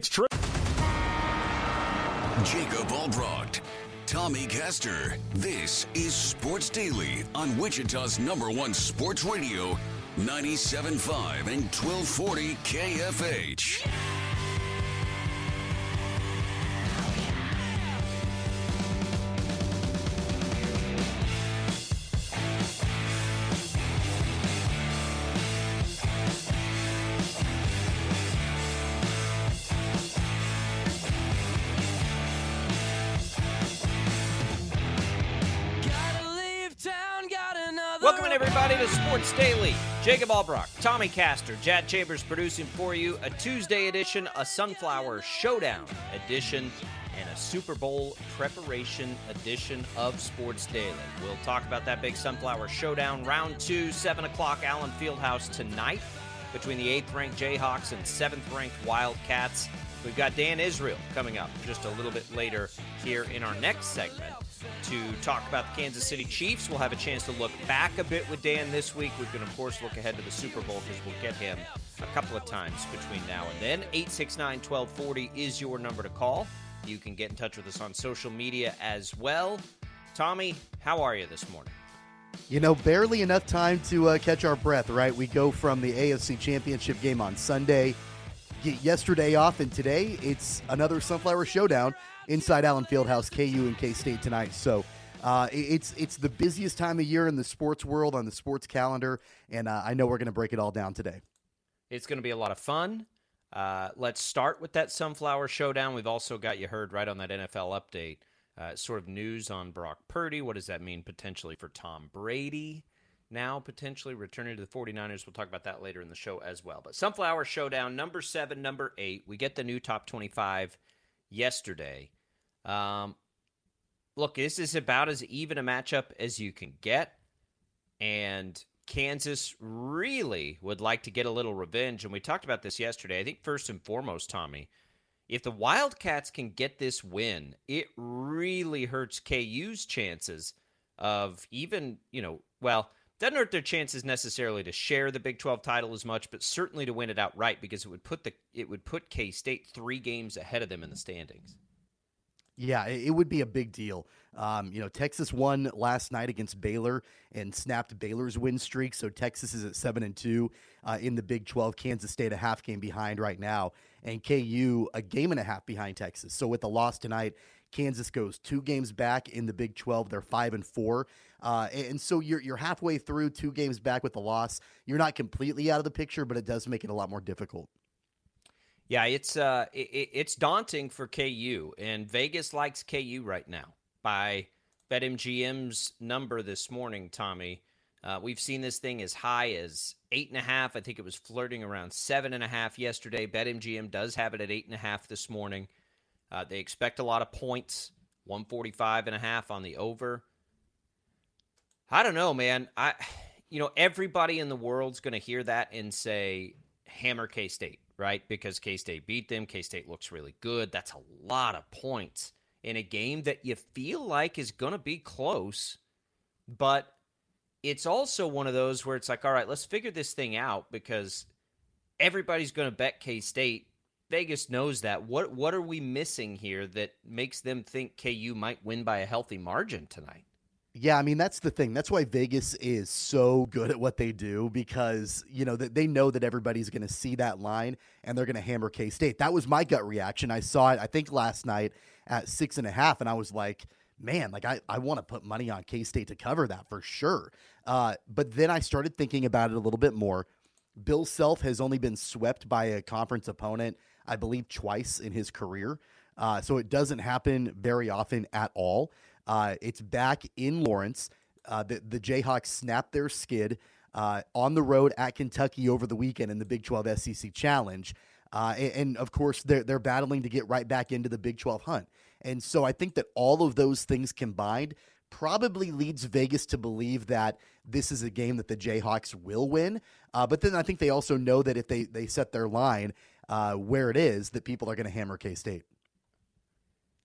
It's true. Jacob Albrocht, Tommy Castor. This is Sports Daily on Wichita's number one sports radio, 97.5 and 1240 KFH. Daily. Jacob Albrock, Tommy Castor, Jad Chambers producing for you a Tuesday edition, a Sunflower Showdown edition, and a Super Bowl preparation edition of Sports Daily. We'll talk about that big Sunflower Showdown, round two, 7 o'clock, Allen Fieldhouse tonight, between the 8th ranked Jayhawks and 7th ranked Wildcats. We've got Dan Israel coming up just a little bit later here in our next segment to talk about the Kansas City Chiefs. We'll have a chance to look back a bit with Dan this week. We can, of course, look ahead to the Super Bowl because we'll get him a couple of times between now and then. 869 1240 is your number to call. You can get in touch with us on social media as well. Tommy, how are you this morning? You know, barely enough time to uh, catch our breath, right? We go from the AFC Championship game on Sunday, get yesterday off, and today it's another Sunflower Showdown inside Allen Fieldhouse, KU and K State tonight. So uh, it's it's the busiest time of year in the sports world on the sports calendar, and uh, I know we're going to break it all down today. It's going to be a lot of fun. Uh, let's start with that Sunflower Showdown. We've also got you heard right on that NFL update. Uh, sort of news on Brock Purdy. What does that mean potentially for Tom Brady? Now, potentially returning to the 49ers. We'll talk about that later in the show as well. But Sunflower Showdown, number seven, number eight. We get the new top 25 yesterday. Um, look, this is about as even a matchup as you can get. And Kansas really would like to get a little revenge. And we talked about this yesterday. I think first and foremost, Tommy, if the Wildcats can get this win, it really hurts KU's chances of even, you know, well, doesn't hurt their chances necessarily to share the Big 12 title as much, but certainly to win it outright because it would put the it would put K State three games ahead of them in the standings. Yeah, it would be a big deal. Um, you know, Texas won last night against Baylor and snapped Baylor's win streak. So Texas is at seven and two uh, in the Big Twelve. Kansas State a half game behind right now, and KU a game and a half behind Texas. So with the loss tonight, Kansas goes two games back in the Big Twelve. They're five and four, uh, and so you're you're halfway through, two games back with the loss. You're not completely out of the picture, but it does make it a lot more difficult. Yeah, it's uh, it, it's daunting for KU, and Vegas likes KU right now. By BetMGM's number this morning, Tommy, uh, we've seen this thing as high as eight and a half. I think it was flirting around seven and a half yesterday. BetMGM does have it at eight and a half this morning. Uh, they expect a lot of points, 145 and a half on the over. I don't know, man. I, you know, everybody in the world's going to hear that and say, hammer K State right? Because K State beat them. K State looks really good. That's a lot of points in a game that you feel like is going to be close, but it's also one of those where it's like, all right, let's figure this thing out because everybody's going to bet K State. Vegas knows that. What what are we missing here that makes them think KU might win by a healthy margin tonight? Yeah, I mean that's the thing. That's why Vegas is so good at what they do because you know that they know that everybody's going to see that line and they're going to hammer K State. That was my gut reaction. I saw it. I think last night at six and a half, and I was like, man, like I I want to put money on K State to cover that for sure. Uh, but then I started thinking about it a little bit more. Bill Self has only been swept by a conference opponent, I believe, twice in his career. Uh, so it doesn't happen very often at all. Uh, it's back in Lawrence. Uh, the, the Jayhawks snapped their skid uh, on the road at Kentucky over the weekend in the Big 12 SEC Challenge. Uh, and, and, of course, they're, they're battling to get right back into the Big 12 hunt. And so I think that all of those things combined probably leads Vegas to believe that this is a game that the Jayhawks will win. Uh, but then I think they also know that if they, they set their line uh, where it is, that people are going to hammer K State.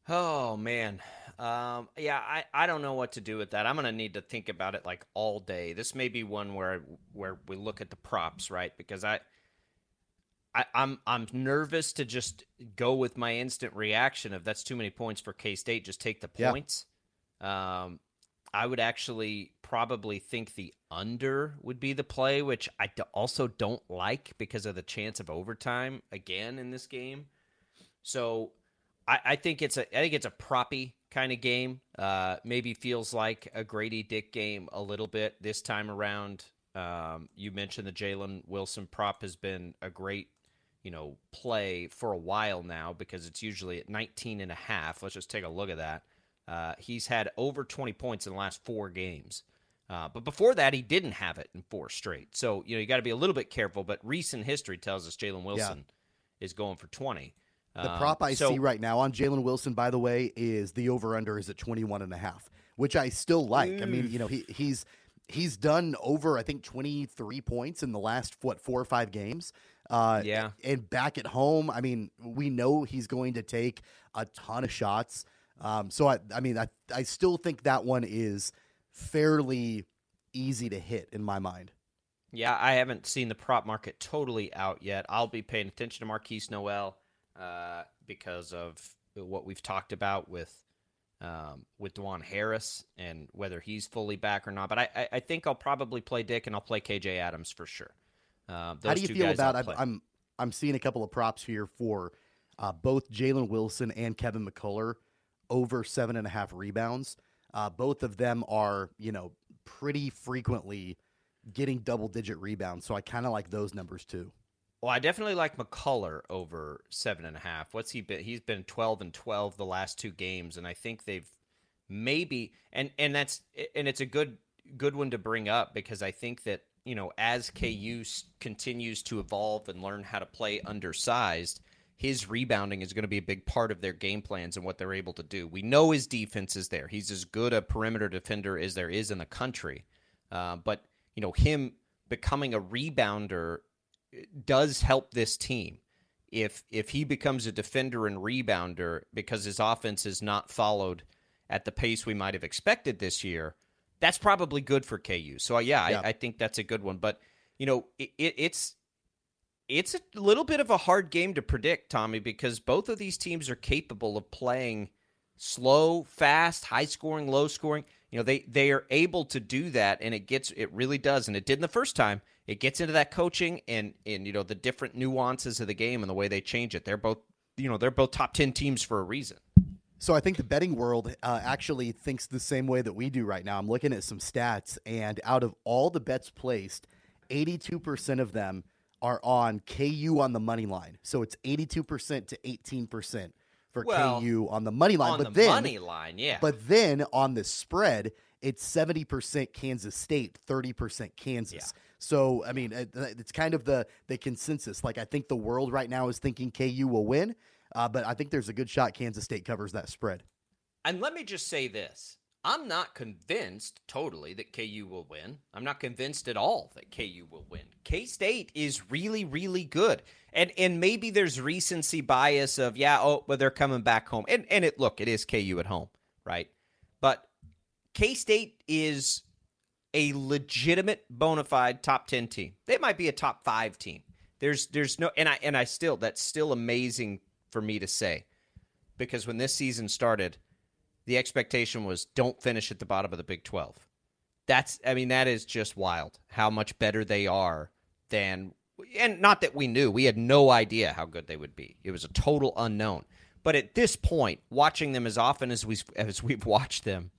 Oh, man. Um, yeah, I, I don't know what to do with that. I'm gonna need to think about it like all day. This may be one where where we look at the props, right? Because I I, I'm I'm nervous to just go with my instant reaction of that's too many points for K State. Just take the Yeah. points. Um, I would actually probably think the under would be the play, which I also don't like because of the chance of overtime again in this game. So I, I think it's a I think it's a proppy kind of game. Uh, maybe feels like a Grady Dick game a little bit this time around. Um, you mentioned the Jalen Wilson prop has been a great, you know, play for a while now because it's usually at 19 and a half. Let's just take a look at that. Uh, he's had over 20 points in the last four games. Uh, but before that, he didn't have it in four straight. So, you know, you got to be a little bit careful. But recent history tells us Jalen Wilson is going for 20. The Um, prop I so- see right now on Jalen Wilson, by the way, is the over under is at 21 and a half, which I still like. I mean, you know, he he's he's done over I think 23 points in the last what four or five games. Uh, Yeah. and back at home, I mean, we know he's going to take a ton of shots. Um, so I, I mean, I, I still think that one is fairly easy to hit in my mind. Yeah, I haven't seen the prop market totally out yet. I'll be paying attention to Markquis Nowell uh, because of what we've talked about with um, with Dajuan Harris and whether he's fully back or not. But I, I, I think I'll probably play Dick and I'll play KJ Adams for sure. Uh, those How do you feel about? Play. I'm I'm seeing a couple of props here for uh, both Jalen Wilson and Kevin McCullar over seven and a half rebounds. Uh, both of them are you know pretty frequently getting double digit rebounds, so I kind of like those numbers too. Well, I definitely like McCullar over seven and a half. What's he been? He's been twelve and twelve the last two games, and I think they've maybe and and that's and it's a good good one to bring up because I think that you know as KU continues to evolve and learn how to play undersized, his rebounding is going to be a big part of their game plans and what they're able to do. We know his defense is there; he's as good a perimeter defender as there is in the country. Uh, but you know him becoming a rebounder does help this team. If if he becomes a defender and rebounder because his offense is not followed at the pace we might have expected this year, that's probably good for KU. So yeah, Yeah. I, I think that's a good one. But you know, it, it, it's it's a little bit of a hard game to predict, Tommy, because both of these teams are capable of playing slow, fast, high scoring, low scoring. You know, they they are able to do that, and it gets it really does, and it did in the first time. It gets into that coaching and and you know the different nuances of the game and the way they change it. They're both you know they're both top ten teams for a reason. So I think the betting world uh, actually thinks the same way that we do right now. I'm looking at some stats, and out of all the bets placed, 82% of them are on KU on the money line. So it's 82% to 18% for Well, KU on the money line. On but the then, money line, yeah. But then on the spread, it's 70% Kansas State, 30% Kansas. Yeah. So, I mean, it's kind of the, the consensus. Like, I think the world right now is thinking KU will win, uh, but I think there's a good shot Kansas State covers that spread. And let me just say this. I'm not convinced totally that KU will win. I'm not convinced at all that KU will win. K State is really, really good. And and maybe there's recency bias of, yeah, oh, but they're coming back home. And and it look, it is KU at home, right? But K State is a legitimate bona fide top 10 team. They might be a top 5 team. There's there's no and I and I still that's still amazing for me to say. Because when this season started, the expectation was don't finish at the bottom of the Big 12. That's I mean that is just wild how much better they are than and not that we knew. We had no idea how good they would be. It was a total unknown. But at this point, watching them as often as we as we've watched them,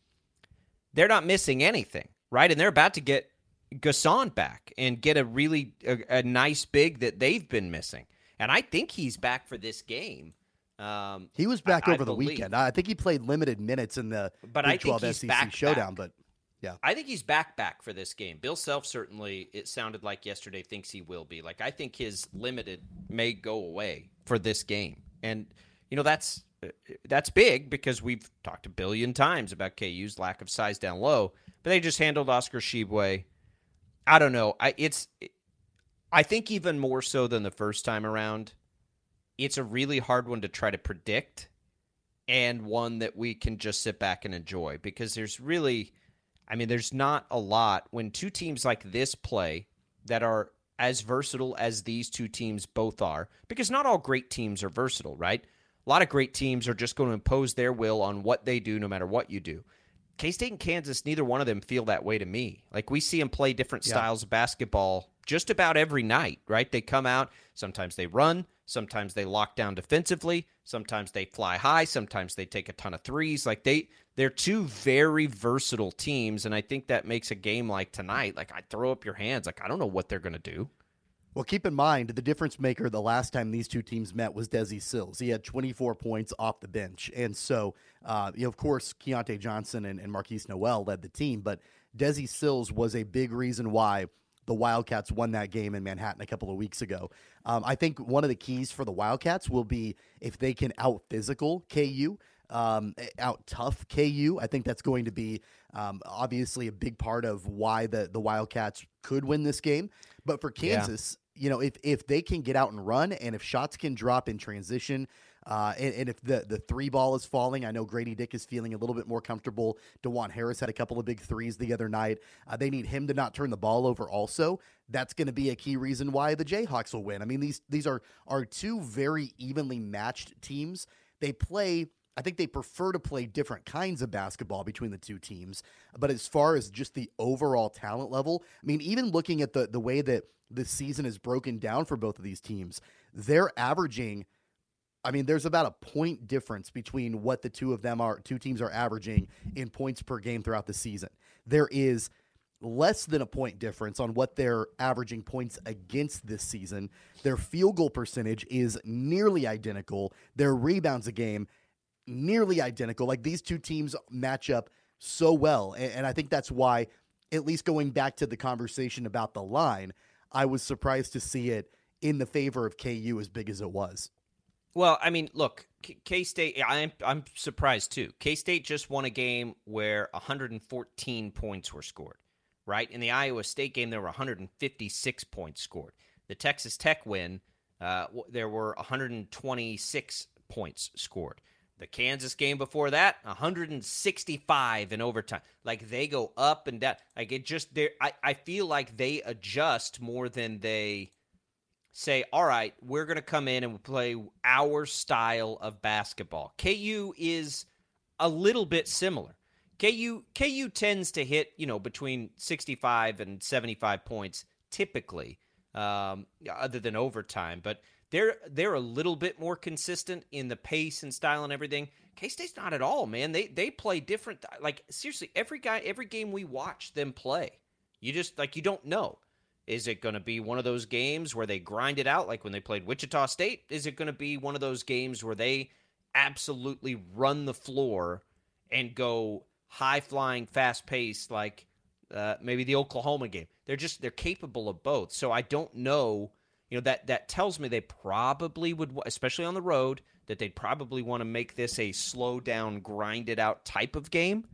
they're not missing anything, right? And they're about to get Gasson back and get a really a, a nice big that they've been missing. And I think he's back for this game. Um, He was back I- I over the believe. weekend. I think he played limited minutes in the But Big I think 12 he's SEC back, showdown, back. but yeah. I think he's back back for this game. Bill Self certainly it sounded like yesterday thinks he will be. Like I think his limited may go away for this game. And you know that's that's big because we've talked a billion times about KU's lack of size down low, but they just handled Oscar Tshiebwe. I don't know. I it's I think even more so than the first time around, it's a really hard one to try to predict and one that we can just sit back and enjoy because there's really I mean, there's not a lot when two teams like this play that are as versatile as these two teams both are, because not all great teams are versatile, right? A lot of great teams are just going to impose their will on what they do no matter what you do. K State and Kansas, neither one of them feel that way to me. Like we see them play different yeah. styles of basketball just about every night, right? They come out, sometimes they run, sometimes they lock down defensively, sometimes they fly high, sometimes they take a ton of threes. Like they they're two very versatile teams and I think that makes a game like tonight, like I throw up your hands, like I don't know what they're going to do. Well, keep in mind the difference maker the last time these two teams met was Desi Sills. He had 24 points off the bench, and so uh, you know, of course, Keyontae Johnson and, and Markquis Nowell led the team, but Desi Sills was a big reason why the Wildcats won that game in Manhattan a couple of weeks ago. Um, I think one of the keys for the Wildcats will be if they can out physical KU, um, out tough KU. I think that's going to be um, obviously a big part of why the the Wildcats could win this game. But for Kansas, you know, if if they can get out and run, and if shots can drop in transition, uh, and, and, if the the three ball is falling, I know Grady Dick is feeling a little bit more comfortable. Dajuan Harris had a couple of big threes the other night. Uh, they need him to not turn the ball over. Also, that's going to be a key reason why the Jayhawks will win. I mean these these are are two very evenly matched teams. They play I think they prefer to play different kinds of basketball between the two teams. But as far as just the overall talent level, I mean, even looking at the the way that the season is broken down for both of these teams, they're averaging. I mean, there's about a point difference between what the two of them are, two teams are averaging in points per game throughout the season. There is less than a point difference on what they're averaging points against this season. Their field goal percentage is nearly identical. Their rebounds a game nearly identical. Like these two teams match up so well. And, and I think that's why, at least going back to the conversation about the line, I was surprised to see it in the favor of KU as big as it was. Well, I mean, look, K State. I'm I'm surprised too. K State just won a game where 114 points were scored. Right in the Iowa State game, there were 156 points scored. The Texas Tech win, uh, there were 126 points scored. The Kansas game before that, 165 in overtime. Like they go up and down. Like it just there I, I feel like they adjust more than they say, all right, we're gonna come in and we play our style of basketball. KU is a little bit similar. KU KU tends to hit, you know, between 65 and 75 points typically, um, other than overtime. But they're they're a little bit more consistent in the pace and style and everything. K State's not at all, man. They they play different. Like seriously, every guy, every game we watch them play, you just like you don't know. Is it going to be one of those games where they grind it out, like when they played Wichita State? Is it going to be one of those games where they absolutely run the floor and go high flying, fast paced, like uh, maybe the Oklahoma game? They're just they're capable of both. So I don't know you know that that tells me they probably would especially on the road that they'd probably want to make this a slow down grind it out type of game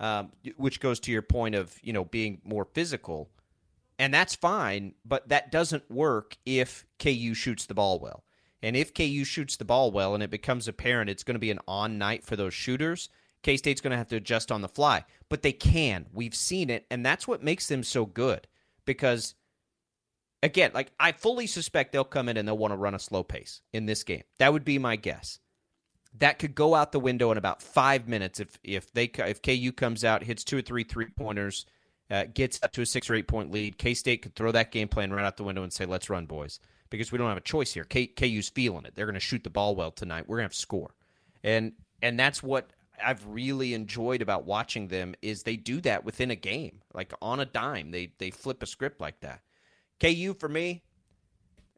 um, which goes to your point of you know being more physical and that's fine but that doesn't work if ku shoots the ball well and if ku shoots the ball well and it becomes apparent it's going to be an on night for those shooters k-state's going to have to adjust on the fly but they can we've seen it and that's what makes them so good because again, like I fully suspect they'll come in and they'll want to run a slow pace in this game. That would be my guess. That could go out the window in about five minutes if if they if KU comes out hits two or three three pointers, uh, gets up to a six or eight point lead. K State could throw that game plan right out the window and say, "Let's run, boys," because we don't have a choice here. K, KU's feeling it. They're going to shoot the ball well tonight. We're going to have to score, and and that's what I've really enjoyed about watching them is they do that within a game, like on a dime. They they flip a script like that. KU for me,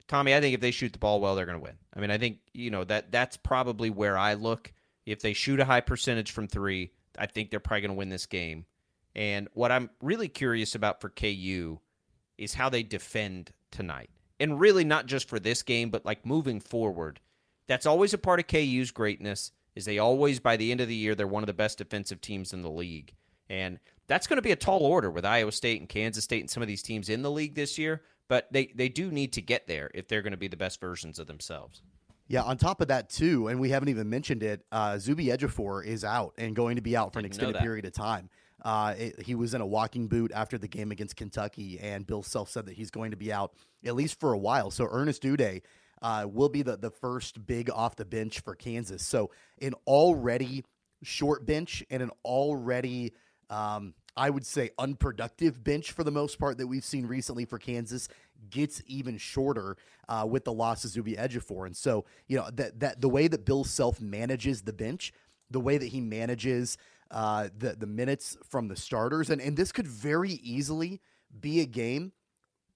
Tommy, I think if they shoot the ball well, they're going to win. I mean, I think you know that that's probably where I look. If they shoot a high percentage from three, I think they're probably going to win this game. And what I'm really curious about for KU is how they defend tonight. And really not just for this game, but like moving forward. That's always a part of KU's greatness is they always by the end of the year they're one of the best defensive teams in the league. And that's going to be a tall order with Iowa State and Kansas State and some of these teams in the league this year but they they do need to get there if they're going to be the best versions of themselves. Yeah, on top of that too, and we haven't even mentioned it, uh, Zuby Ejiofor is out and going to be out for an extended period of time. Uh, it, he was in a walking boot after the game against Kentucky, and Bill Self said that he's going to be out at least for a while. So Ernest Udeh uh, will be the, the first big off the bench for Kansas. So an already short bench and an already, um, I would say, unproductive bench for the most part that we've seen recently for Kansas gets even shorter uh, with the loss of Zuby Ejiofor. And so, you know, that, that the way that Bill Self manages the bench, the way that he manages uh, the the minutes from the starters, and and this could very easily be a game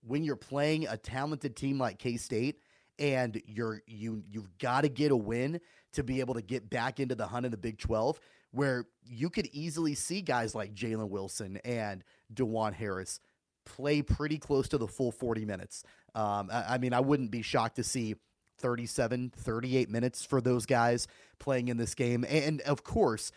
when you're playing a talented team like K State, and you're you you've got to get a win to be able to get back into the hunt in the Big Twelve, where you could easily see guys like Jalen Wilson and Dajuan Harris play pretty close to the full 40 minutes. Um, I, I mean, I wouldn't be shocked to see 37, 38 minutes for those guys playing in this game. And of course,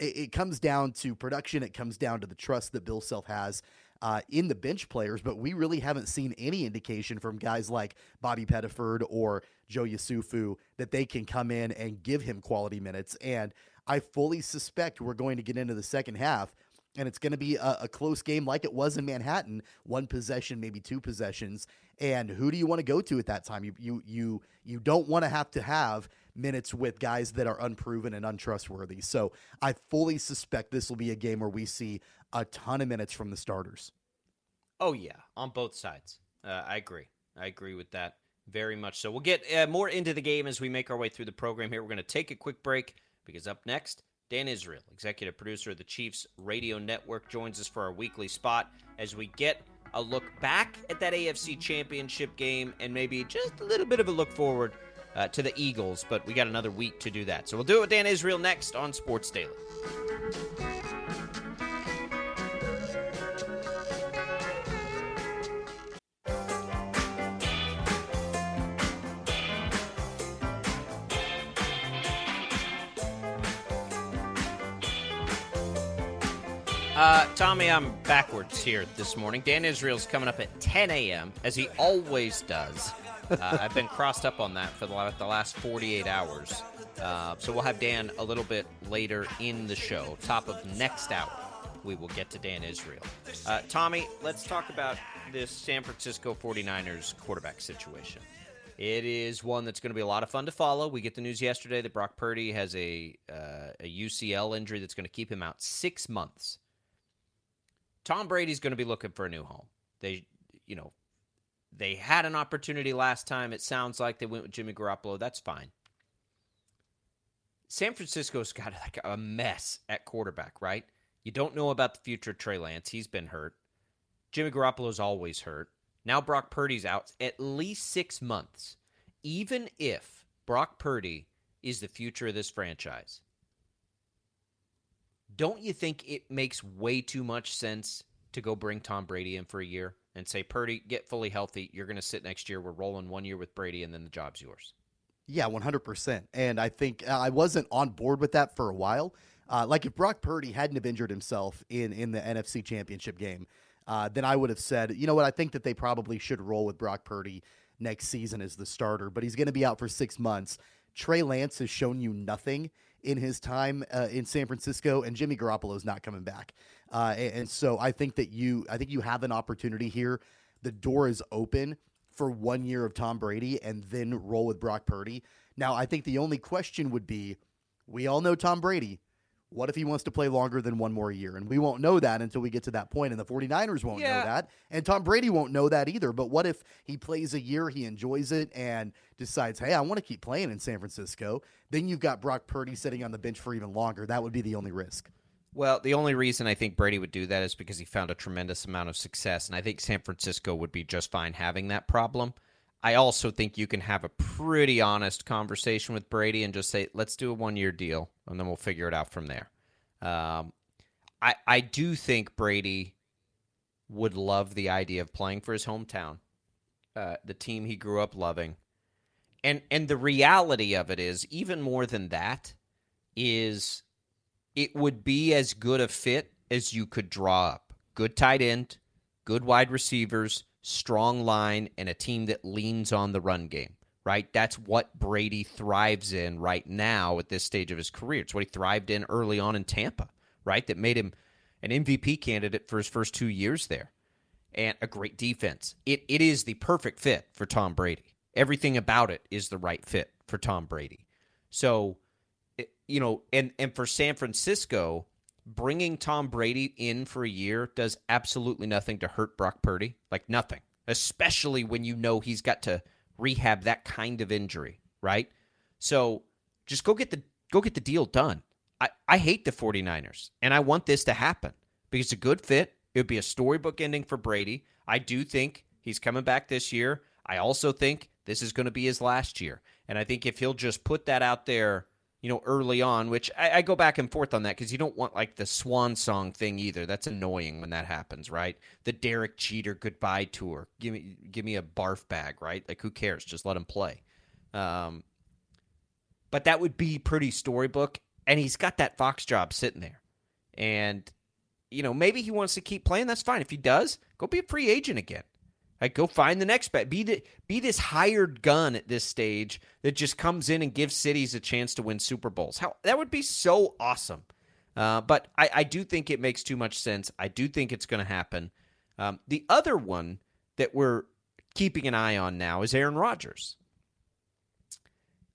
it, it comes down to production. It comes down to the trust that Bill Self has uh, in the bench players, but we really haven't seen any indication from guys like Bobby Pettiford or Joe Yesufu that they can come in and give him quality minutes. And I fully suspect we're going to get into the second half and it's going to be a, a, close game like it was in Manhattan, one possession, maybe two possessions. And who do you want to go to at that time? You you you you don't want to have to have minutes with guys that are unproven and untrustworthy. So I fully suspect this will be a game where we see a ton of minutes from the starters. Oh yeah, on both sides. Uh, I agree. I agree with that very much. So we'll get uh, more into the game as we make our way through the program here. We're going to take a quick break because up next, Dan Israel, executive producer of the Chiefs Radio Network, joins us for our weekly spot as we get a look back at that AFC Championship game and maybe just a little bit of a look forward uh, to the Eagles, but we got another week to do that. So we'll do it with Dan Israel next on Sports Daily. Uh, Tommy, I'm backwards here this morning. Dan Israel's coming up at 10 a.m., as he always does. Uh, I've been crossed up on that for the, the last 48 hours. Uh, so we'll have Dan a little bit later in the show. Top of next hour, we will get to Dan Israel. Uh, Tommy, let's talk about this San Francisco 49ers quarterback situation. It is one that's going to be a lot of fun to follow. We get the news yesterday that Brock Purdy has a, uh, a UCL injury that's going to keep him out six months. Tom Brady's going to be looking for a new home. They, you know, they had an opportunity last time. It sounds like they went with Jimmy Garoppolo. That's fine. San Francisco's got like a mess at quarterback, right? You don't know about the future of Trey Lance. He's been hurt. Jimmy Garoppolo's always hurt. Now Brock Purdy's out at least six months. Even if Brock Purdy is the future of this franchise, don't you think it makes way too much sense to go bring Tom Brady in for a year? And say, Purdy, get fully healthy. You're going to sit next year. We're rolling one year with Brady, and then the job's yours. Yeah, 100%. And I think I wasn't on board with that for a while. Uh, like if Brock Purdy hadn't have injured himself in, in the NFC Championship game, uh, then I would have said, you know what, I think that they probably should roll with Brock Purdy next season as the starter, but he's going to be out for six months. Trey Lance has shown you nothing in his time uh, in San Francisco, and Jimmy Garoppolo is not coming back. Uh, and, and so I think that you, I think you have an opportunity here. The door is open for one year of Tom Brady, and then roll with Brock Purdy. Now, I think the only question would be, we all know Tom Brady. What if he wants to play longer than one more year? And we won't know that until we get to that point, and the 49ers won't yeah. know that. And Tom Brady won't know that either. But what if he plays a year, he enjoys it, and decides, hey, I want to keep playing in San Francisco? Then you've got Brock Purdy sitting on the bench for even longer. That would be the only risk. Well, the only reason I think Brady would do that is because he found a tremendous amount of success, and I think San Francisco would be just fine having that problem. I also think you can have a pretty honest conversation with Brady and just say, let's do a one year deal, and then we'll figure it out from there. Um, I, I do think Brady would love the idea of playing for his hometown, uh, the team he grew up loving. And, and the reality of it is, even more than that, is it would be as good a fit as you could draw up. Good tight end, good wide receivers, strong line, and a team that leans on the run game, right? That's what Brady thrives in right now at this stage of his career. It's what he thrived in early on in Tampa, right? That made him an MVP candidate for his first two years there, and a great defense. It it is the perfect fit for Tom Brady. Everything about it is the right fit for Tom Brady. So, you know, and and for San Francisco, bringing Tom Brady in for a year does absolutely nothing to hurt Brock Purdy, like nothing. Especially when you know he's got to rehab that kind of injury, right? So, just go get the go get the deal done. I, I hate the 49ers, and I want this to happen because it's a good fit. It would be a storybook ending for Brady. I do think he's coming back this year. I also think this is going to be his last year. And I think if he'll just put that out there, you know, early on, which I, I go back and forth on that because you don't want like the swan song thing either. That's annoying when that happens, right? The Derek Jeter goodbye tour. Give me give me a barf bag, right? Like who cares? Just let him play. Um, but that would be pretty storybook and he's got that Fox job sitting there. And you know, maybe he wants to keep playing. That's fine. If he does, go be a free agent again. Like go find the next bet. Be the, be this hired gun at this stage that just comes in and gives cities a chance to win Super Bowls. How that would be so awesome. Uh, but I, I, do think it makes too much sense. I do think it's going to happen. Um, the other one that we're keeping an eye on now is Aaron Rodgers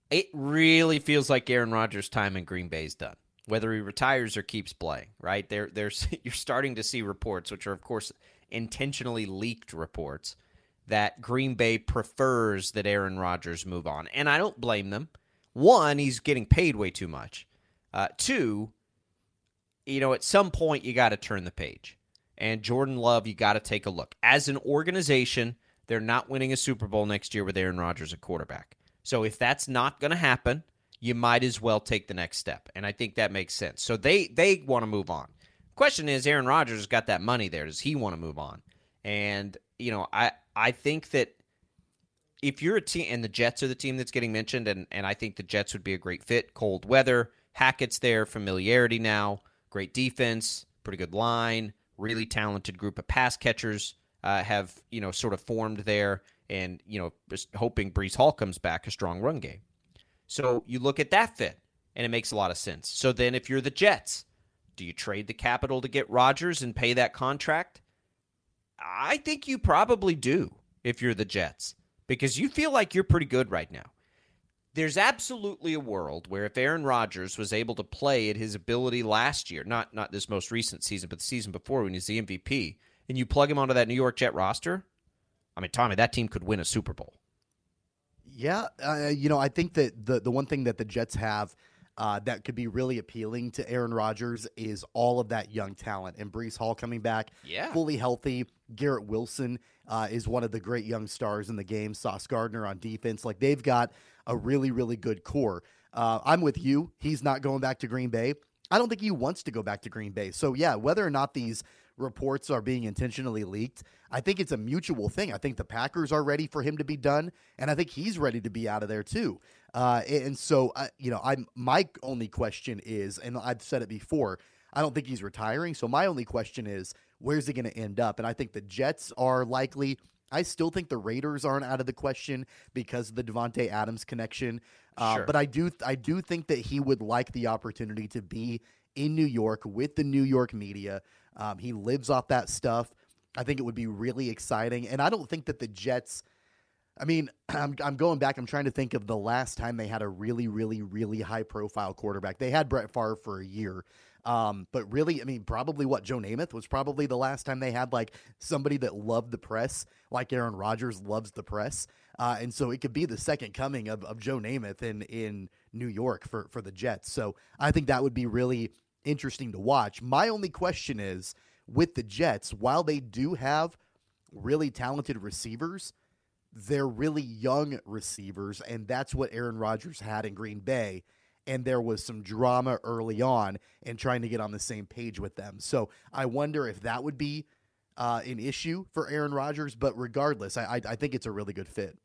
it really feels like Aaron Rodgers' time in Green Bay is done. Whether he retires or keeps playing, right? There, there's you're starting to see reports, which are of course intentionally leaked reports, that Green Bay prefers that Aaron Rodgers move on, and I don't blame them. One, he's getting paid way too much. Uh, two, you know, at some point you got to turn the page. And Jordan Love, you got to take a look. As an organization, they're not winning a Super Bowl next year with Aaron Rodgers at quarterback. So if that's not going to happen, you might as well take the next step. And I think that makes sense. So they they want to move on. Question is Aaron Rodgers has got that money there. Does he want to move on? And you know, I I think that if you're a team and the Jets are the team that's getting mentioned and and I think the Jets would be a great fit. Cold weather, Hackett's there, familiarity now, great defense, pretty good line, really talented group of pass catchers uh, have, you know, sort of formed there and you know just hoping Breece Hall comes back a strong run game. So you look at that fit, and it makes a lot of sense. So then, if you're the Jets, do you trade the capital to get Rodgers and pay that contract? I think you probably do if you're the Jets because you feel like you're pretty good right now. There's absolutely a world where if Aaron Rodgers was able to play at his ability last year, not not this most recent season, but the season before when he's the MVP, and you plug him onto that New York Jet roster, I mean, Tommy, that team could win a Super Bowl. Yeah, uh, you know, I think that the the one thing that the Jets have uh, that could be really appealing to Aaron Rodgers is all of that young talent and Breece Hall coming back, yeah. fully healthy. Garrett Wilson uh, is one of the great young stars in the game. Sauce Gardner on defense, like they've got a really really good core. Uh, I'm with you. He's not going back to Green Bay. I don't think he wants to go back to Green Bay. So yeah, whether or not these reports are being intentionally leaked. I think it's a mutual thing. I think the Packers are ready for him to be done, and I think he's ready to be out of there too. Uh, and so, uh, you know, I'm my only question is, and I've said it before, I don't think he's retiring. So my only question is, where's he going to end up? And I think the Jets are likely. I still think the Raiders aren't out of the question because of the Davante Adams connection. Uh, sure. But I do, I do think that he would like the opportunity to be in New York with the New York media. Um, he lives off that stuff. I think it would be really exciting. And I don't think that the Jets. I mean, I'm, I'm going back. I'm trying to think of the last time they had a really, really, really high profile quarterback. They had Brett Favre for a year. Um, but really, I mean, probably what Joe Namath was probably the last time they had like somebody that loved the press, like Aaron Rodgers loves the press. Uh, and so it could be the second coming of, of Joe Namath in, in New York for, for the Jets. So I think that would be really interesting to watch. My only question is with the Jets, while they do have really talented receivers, they're really young receivers, and that's what Aaron Rodgers had in Green Bay. And there was some drama early on in trying to get on the same page with them. So I wonder if that would be uh, an issue for Aaron Rodgers. But regardless, I, I, I think it's a really good fit.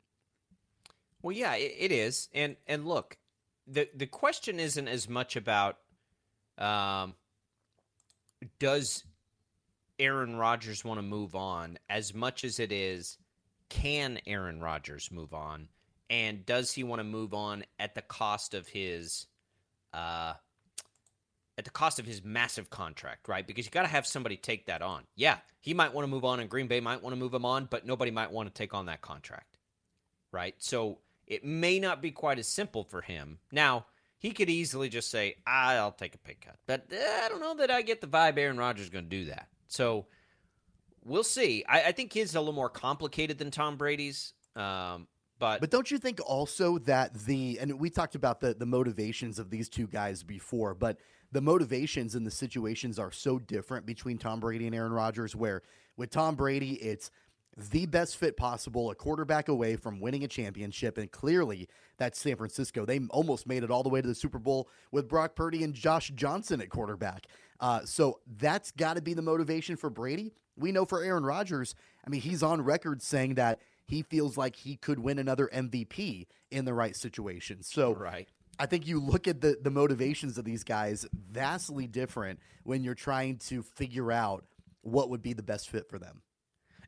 Well, yeah, it, it is. And and look, the the question isn't as much about um, does Aaron Rodgers want to move on as much as it is can Aaron Rodgers move on? And does he want to move on at the cost of his uh, at the cost of his massive contract, right? Because you got to have somebody take that on. Yeah, he might want to move on, and Green Bay might want to move him on, but nobody might want to take on that contract, right? So it may not be quite as simple for him. Now, he could easily just say, I'll take a pay cut. But eh, I don't know that I get the vibe Aaron Rodgers is going to do that. So we'll see. I, I, think his a little more complicated than Tom Brady's. Um, but but don't you think also that the and we talked about the the motivations of these two guys before, but the motivations and the situations are so different between Tom Brady and Aaron Rodgers. Where with Tom Brady, it's the best fit possible, a quarterback away from winning a championship. And clearly, that's San Francisco. They almost made it all the way to the Super Bowl with Brock Purdy and Josh Johnson at quarterback. Uh, so that's got to be the motivation for Brady. We know for Aaron Rodgers, I mean, he's on record saying that he feels like he could win another MVP in the right situation. So, right. I think you look at the the motivations of these guys vastly different when you're trying to figure out what would be the best fit for them.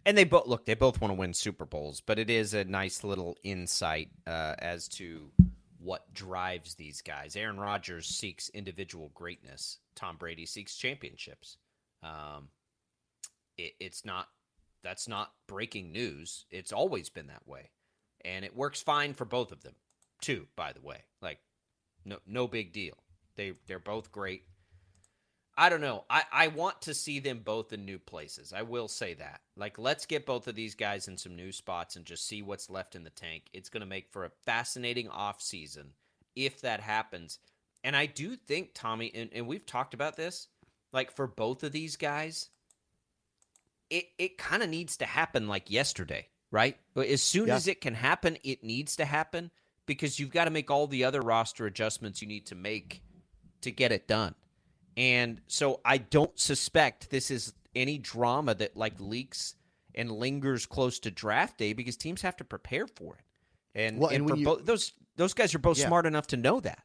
And they both look. They both want to win Super Bowls, but it is a nice little insight uh, as to what drives these guys. Aaron Rodgers seeks individual greatness. Tom Brady seeks championships. Um, it, it's not. That's not breaking news. It's always been that way, and it works fine for both of them, too. By the way, like no no big deal. They they're both great. I don't know. I, I want to see them both in new places. I will say that. Like, let's get both of these guys in some new spots and just see what's left in the tank. It's going to make for a fascinating off season if that happens. And I do think, Tommy, and, and we've talked about this, like for both of these guys, it, it kind of needs to happen like yesterday, right? But as soon yeah. as it can happen, it needs to happen because you've got to make all the other roster adjustments you need to make to get it done. And so I don't suspect this is any drama that like leaks and lingers close to draft day because teams have to prepare for it. And, well, and, and you, bo- those those guys are both yeah. smart enough to know that.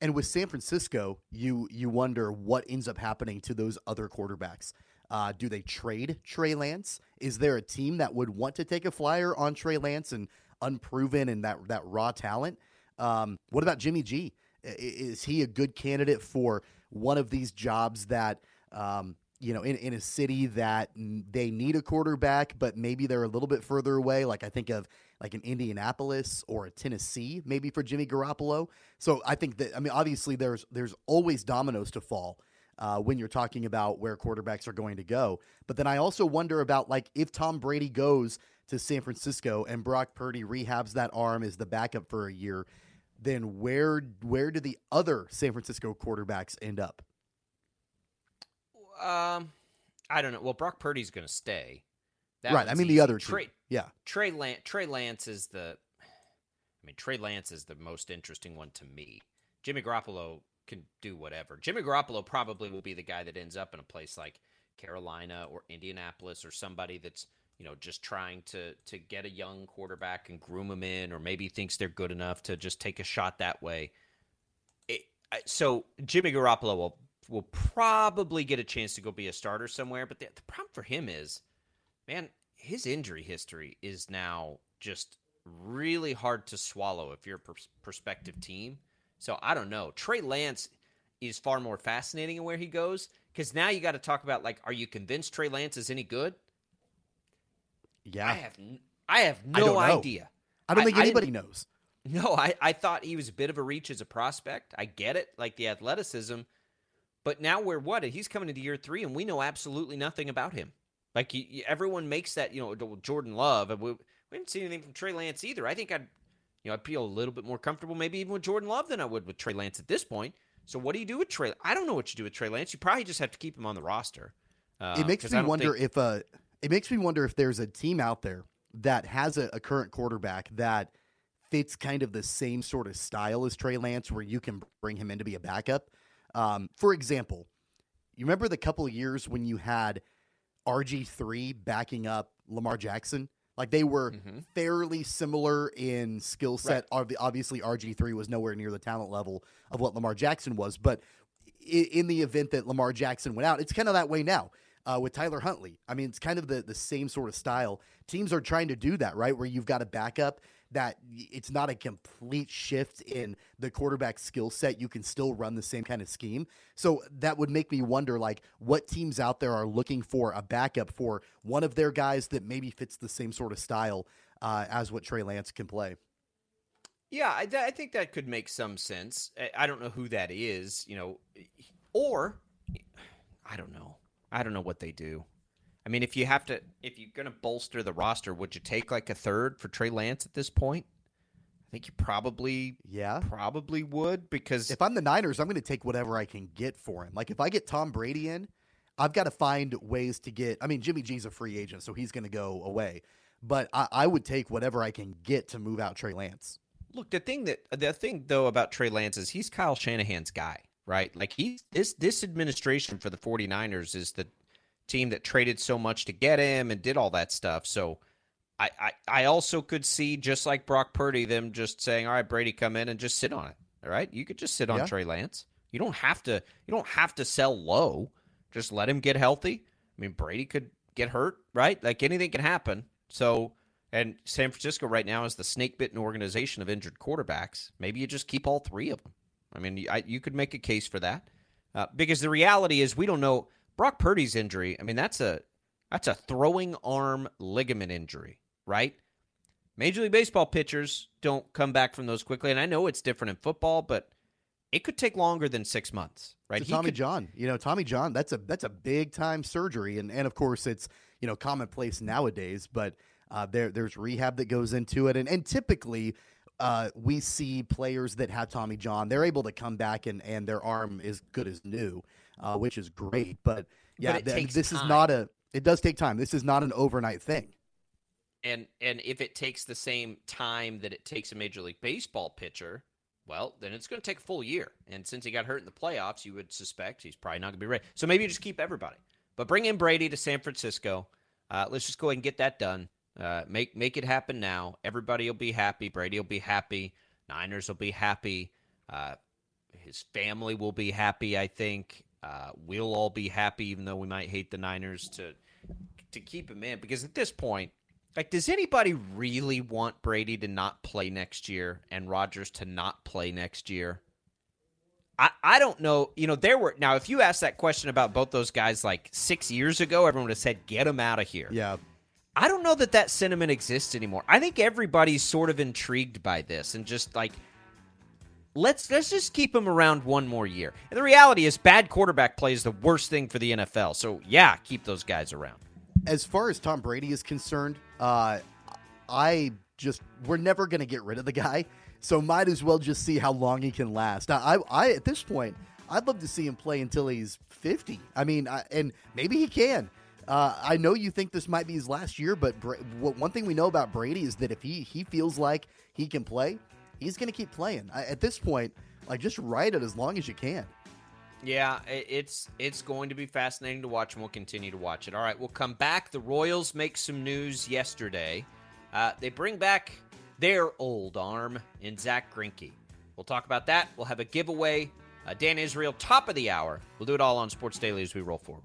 And with San Francisco, you you wonder what ends up happening to those other quarterbacks. Uh, do they trade Trey Lance? Is there a team that would want to take a flyer on Trey Lance and unproven and that that raw talent? Um, what about Jimmy G? Is he a good candidate for one of these jobs that um, you know in, in a city that they need a quarterback, but maybe they're a little bit further away? Like I think of like an Indianapolis or a Tennessee, maybe for Jimmy Garoppolo. So I think that I mean obviously there's there's always dominoes to fall. Uh, when you're talking about where quarterbacks are going to go. But then I also wonder about like if Tom Brady goes to San Francisco and Brock Purdy rehabs that arm as the backup for a year, then where where do the other San Francisco quarterbacks end up? Um, I don't know. Well, Brock Purdy's going to stay. That right. I mean, easy. the other Trey, two. Yeah. Trey Lance. Trey Lance is the. I mean, Trey Lance is the most interesting one to me. Jimmy Garoppolo can do whatever. Jimmy Garoppolo probably will be the guy that ends up in a place like Carolina or Indianapolis or somebody that's you know, just trying to to get a young quarterback and groom him in, or maybe thinks they're good enough to just take a shot that way. It, so Jimmy Garoppolo will will probably get a chance to go be a starter somewhere, but the, the problem for him is, man, his injury history is now just really hard to swallow if you're a prospective team. So I don't know. Trey Lance is far more fascinating in where he goes because now you got to talk about like, are you convinced Trey Lance is any good? Yeah. I have I have no I idea. I don't think I, anybody I knows. No, I, I thought he was a bit of a reach as a prospect. I get it, like the athleticism. But now we're what? He's coming into year three, and we know absolutely nothing about him. Like he, everyone makes that, you know, Jordan Love. We, we didn't see anything from Trey Lance either. I think I'd, you know, I'd feel a little bit more comfortable, maybe even with Jordan Love than I would with Trey Lance at this point. So what do you do with Trey? I don't know what you do with Trey Lance. You probably just have to keep him on the roster. Uh, it makes me wonder think... if uh, it makes me wonder if there's a team out there that has a, a, current quarterback that fits kind of the same sort of style as Trey Lance, where you can bring him in to be a backup. Um, for example, you remember the couple of years when you had RG3 backing up Lamar Jackson? Like they were mm-hmm. fairly similar in skill set. Right. Obviously, RG3 was nowhere near the talent level of what Lamar Jackson was. But in the event that Lamar Jackson went out, it's kind of that way now uh, with Tyler Huntley. I mean, it's kind of the, the same sort of style. Teams are trying to do that, right? Where you've got a backup that it's not a complete shift in the quarterback skill set. You can still run the same kind of scheme. So that would make me wonder like what teams out there are looking for a backup for one of their guys that maybe fits the same sort of style uh, as what Trey Lance can play. Yeah, I, I think that could make some sense. I don't know who that is, you know, or I don't know. I don't know what they do. I mean, if you have to, if you're going to bolster the roster, would you take like a third for Trey Lance at this point? I think you probably, yeah, probably would because if I'm the Niners, I'm going to take whatever I can get for him. Like if I get Tom Brady in, I've got to find ways to get. I mean, Jimmy G's a free agent, so he's going to go away. But I, I would take whatever I can get to move out Trey Lance. Look, the thing that the thing though about Trey Lance is he's Kyle Shanahan's guy, right? Like he's this this administration for the 49ers is the team that traded so much to get him and did all that stuff. So I, I, I also could see just like Brock Purdy, them just saying, All right, Brady, come in and just sit on it. All right. You could just sit on yeah. Trey Lance. You don't have to you don't have to sell low. Just let him get healthy. I mean, Brady could get hurt, right? Like anything can happen. So and San Francisco right now is the snake bitten organization of injured quarterbacks. Maybe you just keep all three of them. I mean, I, you could make a case for that uh, because the reality is we don't know Brock Purdy's injury. I mean, that's a that's a throwing arm ligament injury, right? Major League Baseball pitchers don't come back from those quickly, and I know it's different in football, but it could take longer than six months, right? Tommy could... John, you know, Tommy John, that's a that's a big time surgery, and and of course it's you know commonplace nowadays, but uh, there, there's rehab that goes into it, and and typically. Uh, we see players that have Tommy John, they're able to come back and, and their arm is good as new, uh, which is great. But yeah, but th- this time. is not a, it does take time. This is not an overnight thing. And, and if it takes the same time that it takes a Major League Baseball pitcher, well, then it's going to take a full year. And since he got hurt in the playoffs, you would suspect he's probably not going to be ready. So maybe you just keep everybody. But bring in Brady to San Francisco. Uh, let's just go ahead and get that done. Uh, make make it happen now. Everybody will be happy. Brady will be happy. Niners will be happy. Uh, his family will be happy. I think uh, we'll all be happy, even though we might hate the Niners to to keep him in. Because at this point, like, does anybody really want Brady to not play next year and Rodgers to not play next year? I, I don't know. You know, there were now. If you asked that question about both those guys like six years ago, everyone would have said, "Get them out of here." Yeah, I don't know that that sentiment exists anymore. I think everybody's sort of intrigued by this and just like let's let's just keep him around one more year. And the reality is bad quarterback play is the worst thing for the NFL. So, yeah, keep those guys around. As far as Tom Brady is concerned, uh I just we're never going to get rid of the guy. So might as well just see how long he can last. I, I, at this point, I'd love to see him play until he's 50. I mean, I, and maybe he can. Uh, I know you think this might be his last year, but one thing we know about Brady is that if he he feels like he can play, he's going to keep playing. I, at this point, like just ride it as long as you can. Yeah, it's it's going to be fascinating to watch, and we'll continue to watch it. All right, we'll come back. The Royals make some news yesterday. Uh, they bring back their old arm in Zack Greinke. We'll talk about that. We'll have a giveaway. Uh, Dan Israel, top of the hour. We'll do it all on Sports Daily as we roll forward.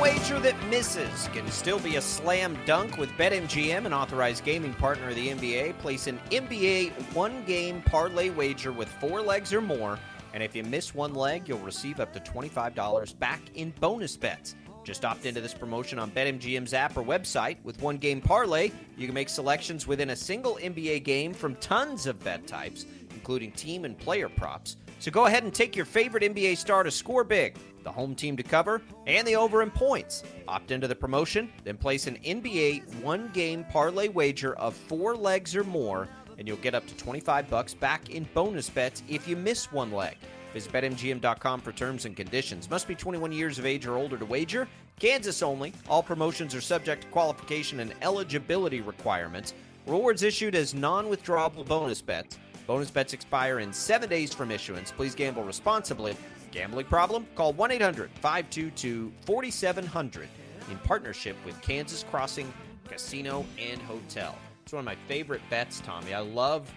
Wager that misses can still be a slam dunk with BetMGM, an authorized gaming partner of the NBA. Place an NBA one game parlay wager with four legs or more, and if you miss one leg, you'll receive up to $25 back in bonus bets. Just opt into this promotion on BetMGM's app or website. With one game parlay, you can make selections within a single NBA game from tons of bet types, including team and player props. So go ahead and take your favorite NBA star to score big the home team to cover, and the over in points. Opt into the promotion, then place an NBA one game parlay wager of four legs or more, and you'll get up to 25 bucks back in bonus bets if you miss one leg. Visit BetMGM.com for terms and conditions. Must be 21 years of age or older to wager. Kansas only. All promotions are subject to qualification and eligibility requirements. Rewards issued as non withdrawable bonus bets. Bonus bets expire in seven days from issuance. Please gamble responsibly. Gambling problem? Call 1 800 522 4700. in partnership with Kansas Crossing Casino and Hotel. It's one of my favorite bets, Tommy. I love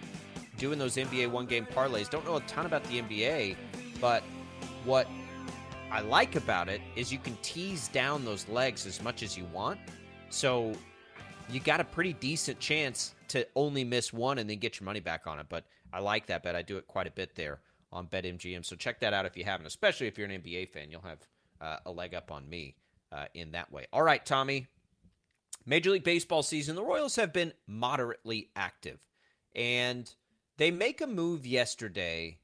doing those NBA one game parlays. Don't know a ton about the NBA, but what I like about it is you can tease down those legs as much as you want. So you got a pretty decent chance to only miss one and then get your money back on it. But I like that bet. I do it quite a bit there on BetMGM. So check that out if you haven't, especially if you're an NBA fan. You'll have uh, a leg up on me uh, in that way. All right, Tommy. Major League Baseball season, the Royals have been moderately active. And they make a move yesterday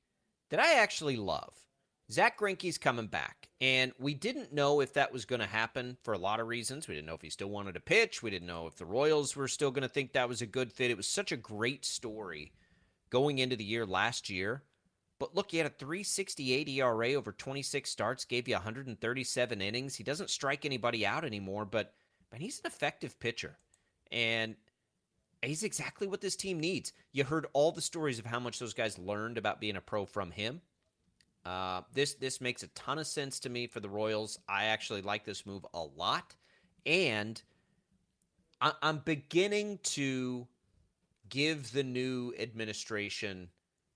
that I actually love. Zack Greinke's coming back, and we didn't know if that was going to happen for a lot of reasons. We didn't know if he still wanted to pitch. We didn't know if the Royals were still going to think that was a good fit. It was such a great story going into the year last year. But look, he had a 368 ERA over 26 starts, gave you 137 innings. He doesn't strike anybody out anymore, but man, he's an effective pitcher. And he's exactly what this team needs. You heard all the stories of how much those guys learned about being a pro from him. Uh, this this makes a ton of sense to me for the Royals. I actually like this move a lot, and I, I'm beginning to give the new administration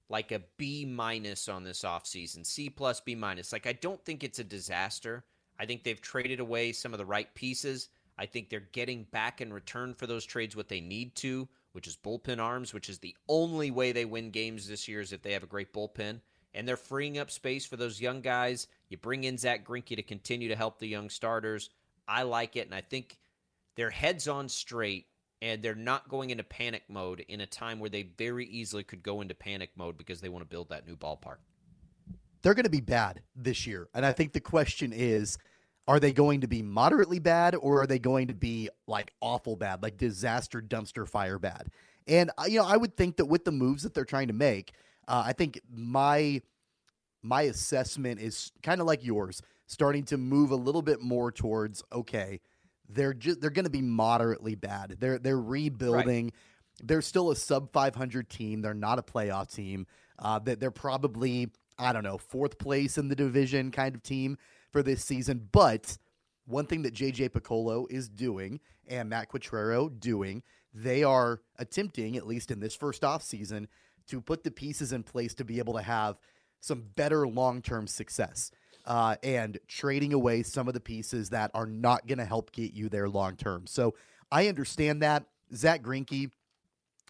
like a B minus on this offseason. C plus B minus. Like I don't think it's a disaster. I think they've traded away some of the right pieces. I think they're getting back in return for those trades what they need to, which is bullpen arms, which is the only way they win games this year is if they have a great bullpen. And they're freeing up space for those young guys. You bring in Zack Greinke to continue to help the young starters. I like it, and I think their heads on straight, and they're not going into panic mode in a time where they very easily could go into panic mode because they want to build that new ballpark. They're going to be bad this year, and I think the question is are they going to be moderately bad or are they going to be like awful bad, like disaster dumpster fire bad? And uh, you know, I would think that with the moves that they're trying to make, uh, I think my my assessment is kind of like yours, starting to move a little bit more towards okay, they're just they're going to be moderately bad. They're they're rebuilding. Right. They're still a sub 500 team. They're not a playoff team. Uh, that they're probably I don't know fourth place in the division kind of team for this season. But one thing that JJ Picollo is doing and Matt Quatraro doing, they are attempting, at least in this first off season, to put the pieces in place to be able to have some better long term success. Uh, and trading away some of the pieces that are not going to help get you there long term. So I understand that. Zack Greinke,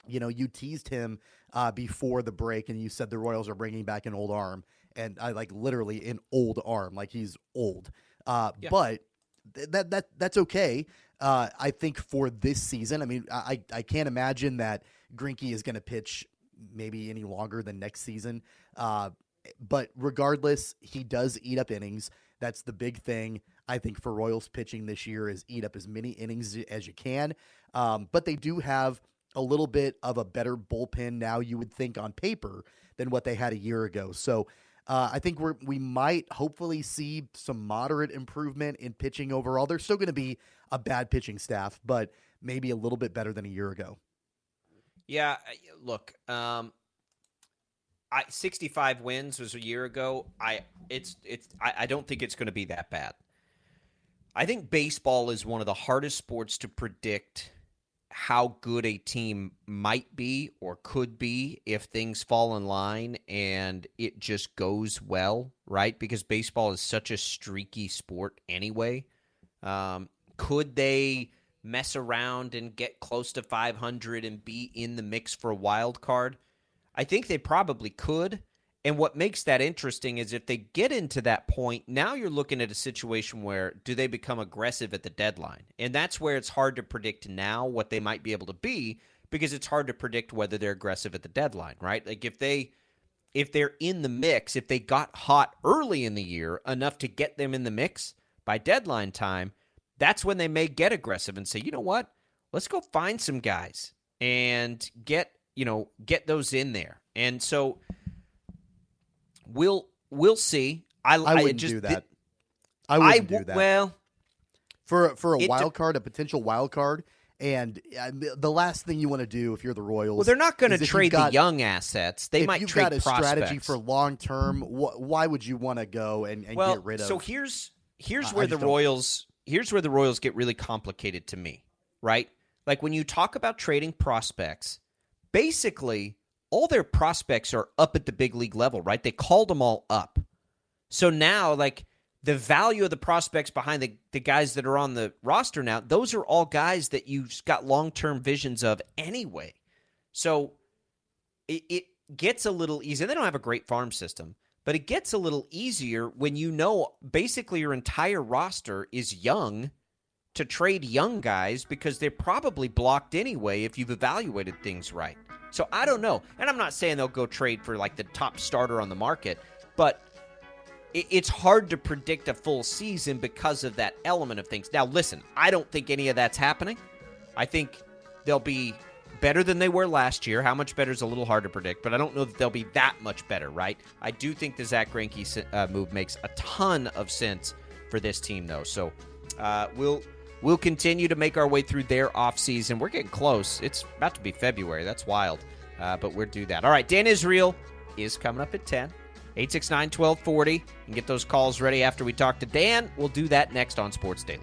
you know, you teased him uh, before the break and you said the Royals are bringing back an old arm and I like literally an old arm, like he's old. Uh, yeah. But th- that that that's okay. Uh, I think for this season, I mean, I I can't imagine that Greinke is going to pitch maybe any longer than next season. Uh, but regardless, he does eat up innings. That's the big thing I think for Royals pitching this year is eat up as many innings as you can. Um, but they do have a little bit of a better bullpen now. You would think on paper than what they had a year ago. So uh, I think we're we might hopefully see some moderate improvement in pitching overall. There's still going to be a bad pitching staff, but maybe a little bit better than a year ago. Yeah, look, um, I 65 wins was a year ago. I it's it's I, I don't think it's going to be that bad. I think baseball is one of the hardest sports to predict how good a team might be or could be if things fall in line and it just goes well, right? Because baseball is such a streaky sport anyway. Um, could they mess around and get close to 500 and be in the mix for a wild card? I think they probably could. And what makes that interesting is if they get into that point, now you're looking at a situation where do they become aggressive at the deadline? And that's where it's hard to predict now what they might be able to be because it's hard to predict whether they're aggressive at the deadline, right? Like if they if they're in the mix, if they got hot early in the year enough to get them in the mix by deadline time, that's when they may get aggressive and say, "You know what? Let's go find some guys and get, you know, get those in there." And so We'll we'll see. I, I wouldn't just, do that. I wouldn't I, do that. Well, for for a wild card, a potential wild card, and uh, the last thing you want to do if you're the Royals. Well, they're not going to trade got, the young assets. They might trade got a prospects. strategy for long term. Wh- why would you want to go and, and well, get rid of? So here's here's where the Royals here's where the Royals get really complicated to me, right? Like when you talk about trading prospects, basically all their prospects are up at the big league level, right? They called them all up. So now, like the value of the prospects behind the, the guys that are on the roster now, those are all guys that you've got long term visions of anyway. So it, it gets a little easier. They don't have a great farm system, but it gets a little easier when you know basically your entire roster is young to trade young guys because they're probably blocked anyway if you've evaluated things right. So I don't know. And I'm not saying they'll go trade for like the top starter on the market, but it's hard to predict a full season because of that element of things. Now, listen, I don't think any of that's happening. I think they'll be better than they were last year. How much better is a little hard to predict, but I don't know that they'll be that much better, right? I do think the Zack Greinke uh, move makes a ton of sense for this team, though. So uh, we'll We'll continue to make our way through their offseason. We're getting close. It's about to be February. That's wild. Uh, but we'll do that. All right, Dan Israel is coming up at 10. 869 1240. And get those calls ready after we talk to Dan. We'll do that next on Sports Daily.